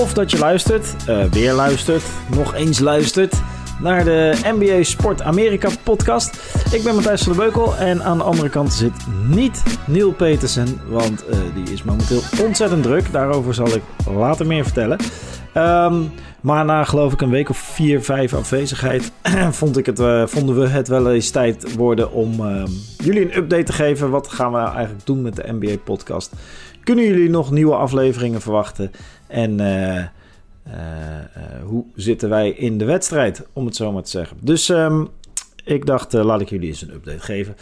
tof dat je luistert, uh, weer luistert, nog eens luistert naar de NBA Sport Amerika podcast. Ik ben Matthijs van der Beukel en aan de andere kant zit niet Neil Petersen, want uh, die is momenteel ontzettend druk. Daarover zal ik later meer vertellen. Um, maar na geloof ik een week of vier, vijf afwezigheid vond ik het, uh, vonden we het wel eens tijd worden om uh, jullie een update te geven. Wat gaan we eigenlijk doen met de NBA podcast? Kunnen jullie nog nieuwe afleveringen verwachten? En uh, hoe zitten wij in de wedstrijd, om het zo maar te zeggen? Dus um, ik dacht, laat ik jullie eens een update geven.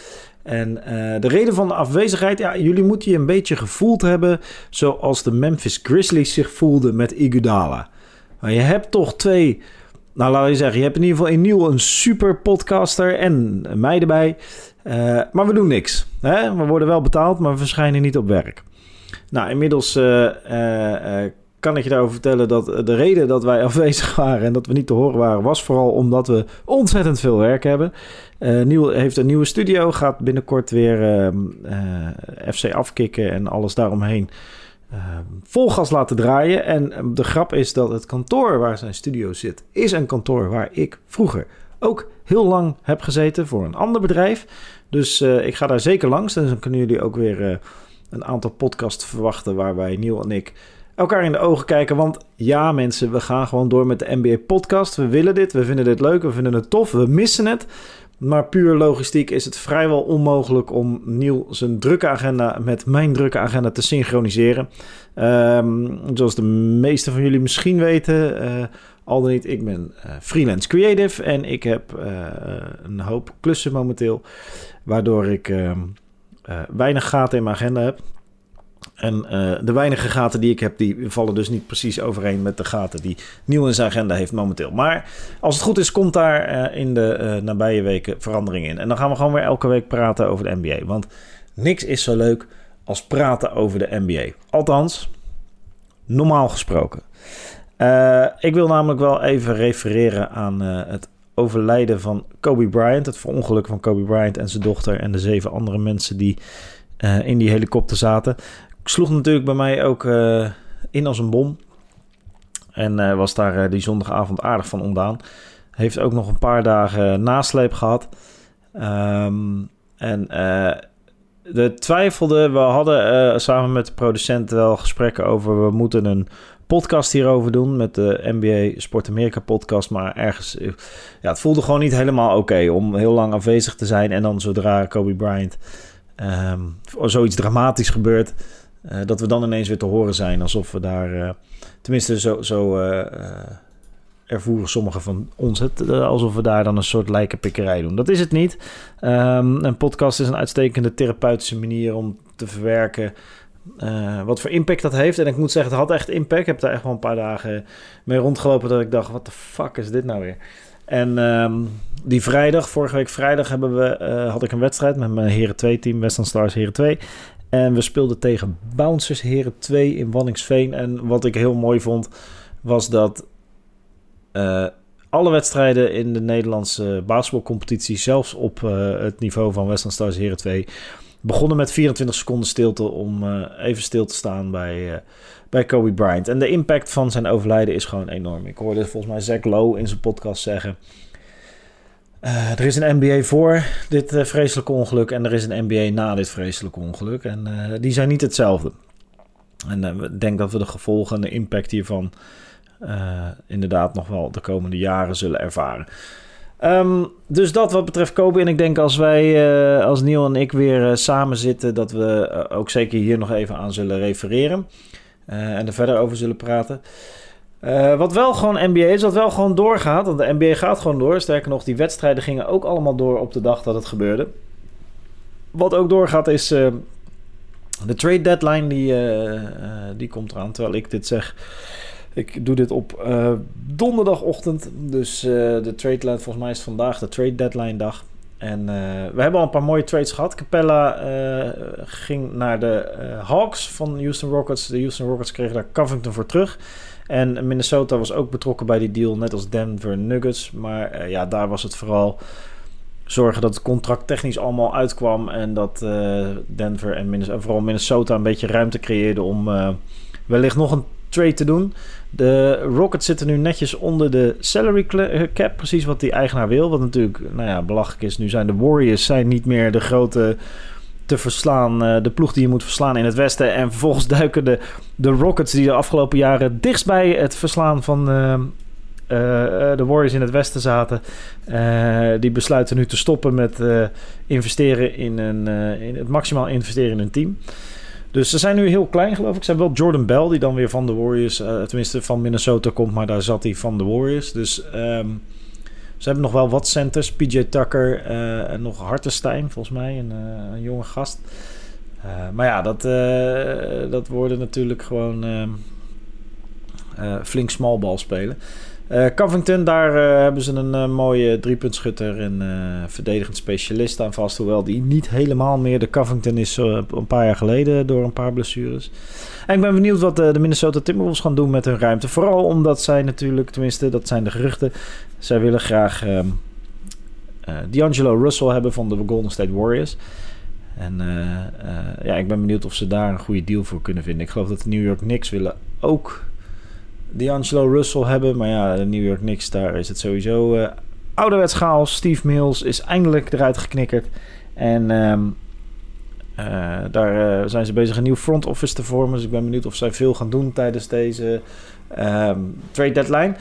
En de reden van de afwezigheid, ja, jullie moeten je een beetje gevoeld hebben zoals de Memphis Grizzlies zich voelden met Iguodala. Maar je hebt toch twee. Nou, laat je zeggen, je hebt in ieder geval in nieuw een super podcaster en mij erbij. Uh, maar we doen niks. Hè? We worden wel betaald, maar we verschijnen niet op werk. Nou, inmiddels uh, kan ik je daarover vertellen dat de reden dat wij afwezig waren en dat we niet te horen waren, was vooral omdat we ontzettend veel werk hebben. Nieuw heeft een nieuwe studio, gaat binnenkort weer ehm, FC afkicken en alles daaromheen uh, vol gas laten draaien. En ehm, de grap is dat het kantoor waar zijn studio zit, is een kantoor waar ik vroeger ook heel lang heb gezeten voor een ander bedrijf. Dus uh, ik ga daar zeker langs. En dan kunnen jullie ook weer uh, een aantal podcasts verwachten waarbij Neil en ik elkaar in de ogen kijken. Want ja, mensen, we gaan gewoon door met de NBA podcast. We willen dit, we vinden dit leuk, we vinden het tof, we missen het. Maar puur logistiek is het vrijwel onmogelijk om Niel zijn drukke agenda met mijn drukke agenda te synchroniseren. Um, zoals de meeste van jullie misschien weten, uh, al dan niet, ik ben uh, freelance creative en ik heb uh, een hoop klussen momenteel, waardoor ik ehm, weinig gaten in mijn agenda heb. En uh, de weinige gaten die ik heb, die vallen dus niet precies overeen met de gaten die Nieuw in zijn agenda heeft momenteel. Maar als het goed is, komt daar uh, in de uh, nabije weken verandering in. En dan gaan we gewoon weer elke week praten over de NBA. Want niks is zo leuk als praten over de NBA. Althans, normaal gesproken. ik wil namelijk wel even refereren aan het overlijden van Kobe Bryant. Het verongeluk van Kobe Bryant en zijn dochter en de zeven andere mensen die in die helikopter zaten sloeg natuurlijk bij mij ook uh, in als een bom. En uh, was daar uh, die zondagavond aardig van ontdaan. Heeft ook nog een paar dagen nasleep gehad. Um, en de twijfelde, we hadden samen met de producent wel gesprekken over... we moeten een podcast hierover doen met de NBA Sport Amerika podcast. Maar ergens, ja, het voelde gewoon niet helemaal oké om heel lang afwezig te zijn. En dan zodra Kobe Bryant um, zoiets dramatisch gebeurt... Uh, dat we dan ineens weer te horen zijn alsof we daar, uh, tenminste zo, zo uh, ervoeren sommigen van ons het, alsof we daar dan een soort lijkenpikkerij doen. Dat is het niet. Um, een podcast is een uitstekende therapeutische manier om te verwerken wat voor impact dat heeft. En ik moet zeggen, het had echt impact. Ik heb daar echt wel een paar dagen mee rondgelopen dat ik dacht, wat de fuck is dit nou weer? En um, die vrijdag, vorige week vrijdag, hebben we, had ik een wedstrijd met mijn Heren 2 team, Western Stars Heren 2. En we speelden tegen Bouncers Heren 2 in Wanningsveen. En wat ik heel mooi vond, was dat uh, alle wedstrijden in de Nederlandse basketbalcompetitie, zelfs op uh, het niveau van Western Stars Heren 2, begonnen met 24 seconden stilte om uh, even stil te staan bij, bij Kobe Bryant. En de impact van zijn overlijden is gewoon enorm. Ik hoorde volgens mij Zach Lowe in zijn podcast zeggen uh, er is een NBA voor dit uh, vreselijke ongeluk en er is een NBA na dit vreselijke ongeluk. En uh, die zijn niet hetzelfde. En ik denk dat we de gevolgen en de impact hiervan inderdaad nog wel de komende jaren zullen ervaren. Um, dus dat wat betreft Kobe. En ik denk als wij, als Neil en ik weer samen zitten, dat we ook zeker hier nog even aan zullen refereren. en er verder over zullen praten. Uh, wat wel gewoon NBA is, wat wel gewoon doorgaat. Want de NBA gaat gewoon door. Sterker nog, die wedstrijden gingen ook allemaal door op de dag dat het gebeurde. Wat ook doorgaat is uh, de trade deadline. Die, uh, die komt eraan terwijl ik dit zeg. Ik doe dit op donderdagochtend. Dus de trade deadline, volgens mij is vandaag de trade deadline dag. En we hebben al een paar mooie trades gehad. Capella ging naar de Hawks van Houston Rockets. De Houston Rockets kregen daar Covington voor terug. En Minnesota was ook betrokken bij die deal, net als Denver Nuggets. Maar uh, ja, daar was het vooral zorgen dat het contract technisch allemaal uitkwam. En dat uh, Denver en Minnesota, vooral Minnesota een beetje ruimte creëerde om uh, wellicht nog een trade te doen. De Rockets zitten nu netjes onder de salary cap. Precies wat die eigenaar wil. Wat natuurlijk nou ja, belachelijk is. Nu zijn de Warriors zijn niet meer de grote te verslaan. de ploeg die je moet verslaan in het westen. En vervolgens duiken de, de Rockets die de afgelopen jaren dichtstbij het verslaan van, uh, de Warriors in het westen zaten. Die besluiten nu te stoppen met investeren in, een, in het maximaal investeren in een team. Dus ze zijn nu heel klein, geloof ik. Ze hebben wel Jordan Bell, die dan weer van de Warriors, tenminste van Minnesota komt, maar daar zat hij van de Warriors. Dus um, ze hebben nog wel wat centers. PJ Tucker en nog Hartenstein, volgens mij, een, een jonge gast. maar ja, dat, dat worden natuurlijk gewoon flink smallball spelen. Uh, Covington, daar uh, hebben ze een uh, mooie driepuntschutter en verdedigend specialist aan vast. Hoewel die niet helemaal meer de Covington is een paar jaar geleden door een paar blessures. En ik ben benieuwd wat de Minnesota Timberwolves gaan doen met hun ruimte. Vooral omdat zij natuurlijk, tenminste dat zijn de geruchten, zij willen graag ehm, D'Angelo Russell hebben van de Golden State Warriors. En ja, ik ben benieuwd of ze daar een goede deal voor kunnen vinden. Ik geloof dat de New York Knicks willen ook D'Angelo Russell hebben. Maar ja, de New York Knicks, daar is het sowieso uh, ouderwets chaos. Steve Mills is eindelijk eruit geknikkerd. En um, uh, daar uh, zijn ze bezig een nieuw front office te vormen. Dus ik ben benieuwd of zij veel gaan doen tijdens deze um, trade deadline.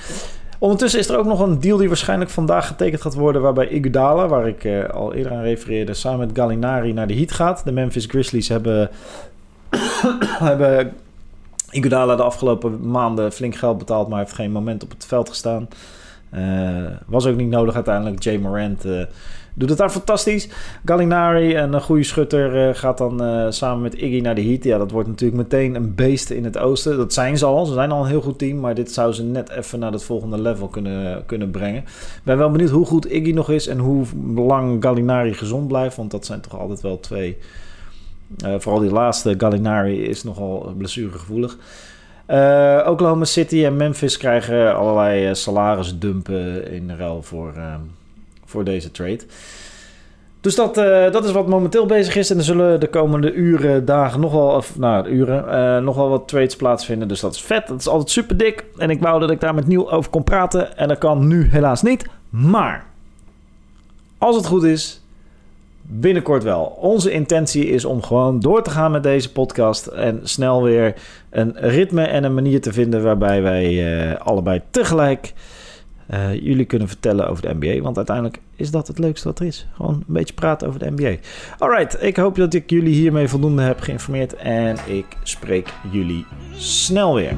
Ondertussen is er ook nog een deal die waarschijnlijk vandaag getekend gaat worden. Waarbij Iguodala, waar ik al eerder aan refereerde, samen met Gallinari naar de Heat gaat. De Memphis Grizzlies hebben, hebben Iguodala de afgelopen maanden flink geld betaald, maar heeft geen moment op het veld gestaan. Uh, was ook niet nodig uiteindelijk. Jay Morant uh, doet het daar fantastisch. Gallinari, een goede schutter, uh, gaat dan samen met Iggy naar de Heat. Ja, dat wordt natuurlijk meteen een beest in het oosten. Dat zijn ze al. Ze zijn al een heel goed team. Maar dit zou ze net even naar het volgende level kunnen, kunnen brengen. Ik ben wel benieuwd hoe goed Iggy nog is en hoe lang Gallinari gezond blijft. Want dat zijn toch altijd wel twee vooral die laatste, Gallinari, is nogal blessuregevoelig. Uh, Oklahoma City en Memphis krijgen allerlei uh, salarisdumpen in ruil voor, uh, voor deze trade. Dus dat, dat is wat momenteel bezig is. En er zullen de komende uren, dagen nog wel, of nou, uren, nog wel wat trades plaatsvinden. Dus dat is vet. Dat is altijd super dik. En ik wou dat ik daar met Nieuw over kon praten. En dat kan nu helaas niet. Maar als het goed is, binnenkort wel. Onze intentie is om gewoon door te gaan met deze podcast en snel weer een ritme en een manier te vinden waarbij wij uh, allebei tegelijk uh, jullie kunnen vertellen over de NBA. Want uiteindelijk is dat het leukste wat er is. Gewoon een beetje praten over de NBA. Alright, ik hoop dat ik jullie hiermee voldoende heb geïnformeerd en ik spreek jullie snel weer.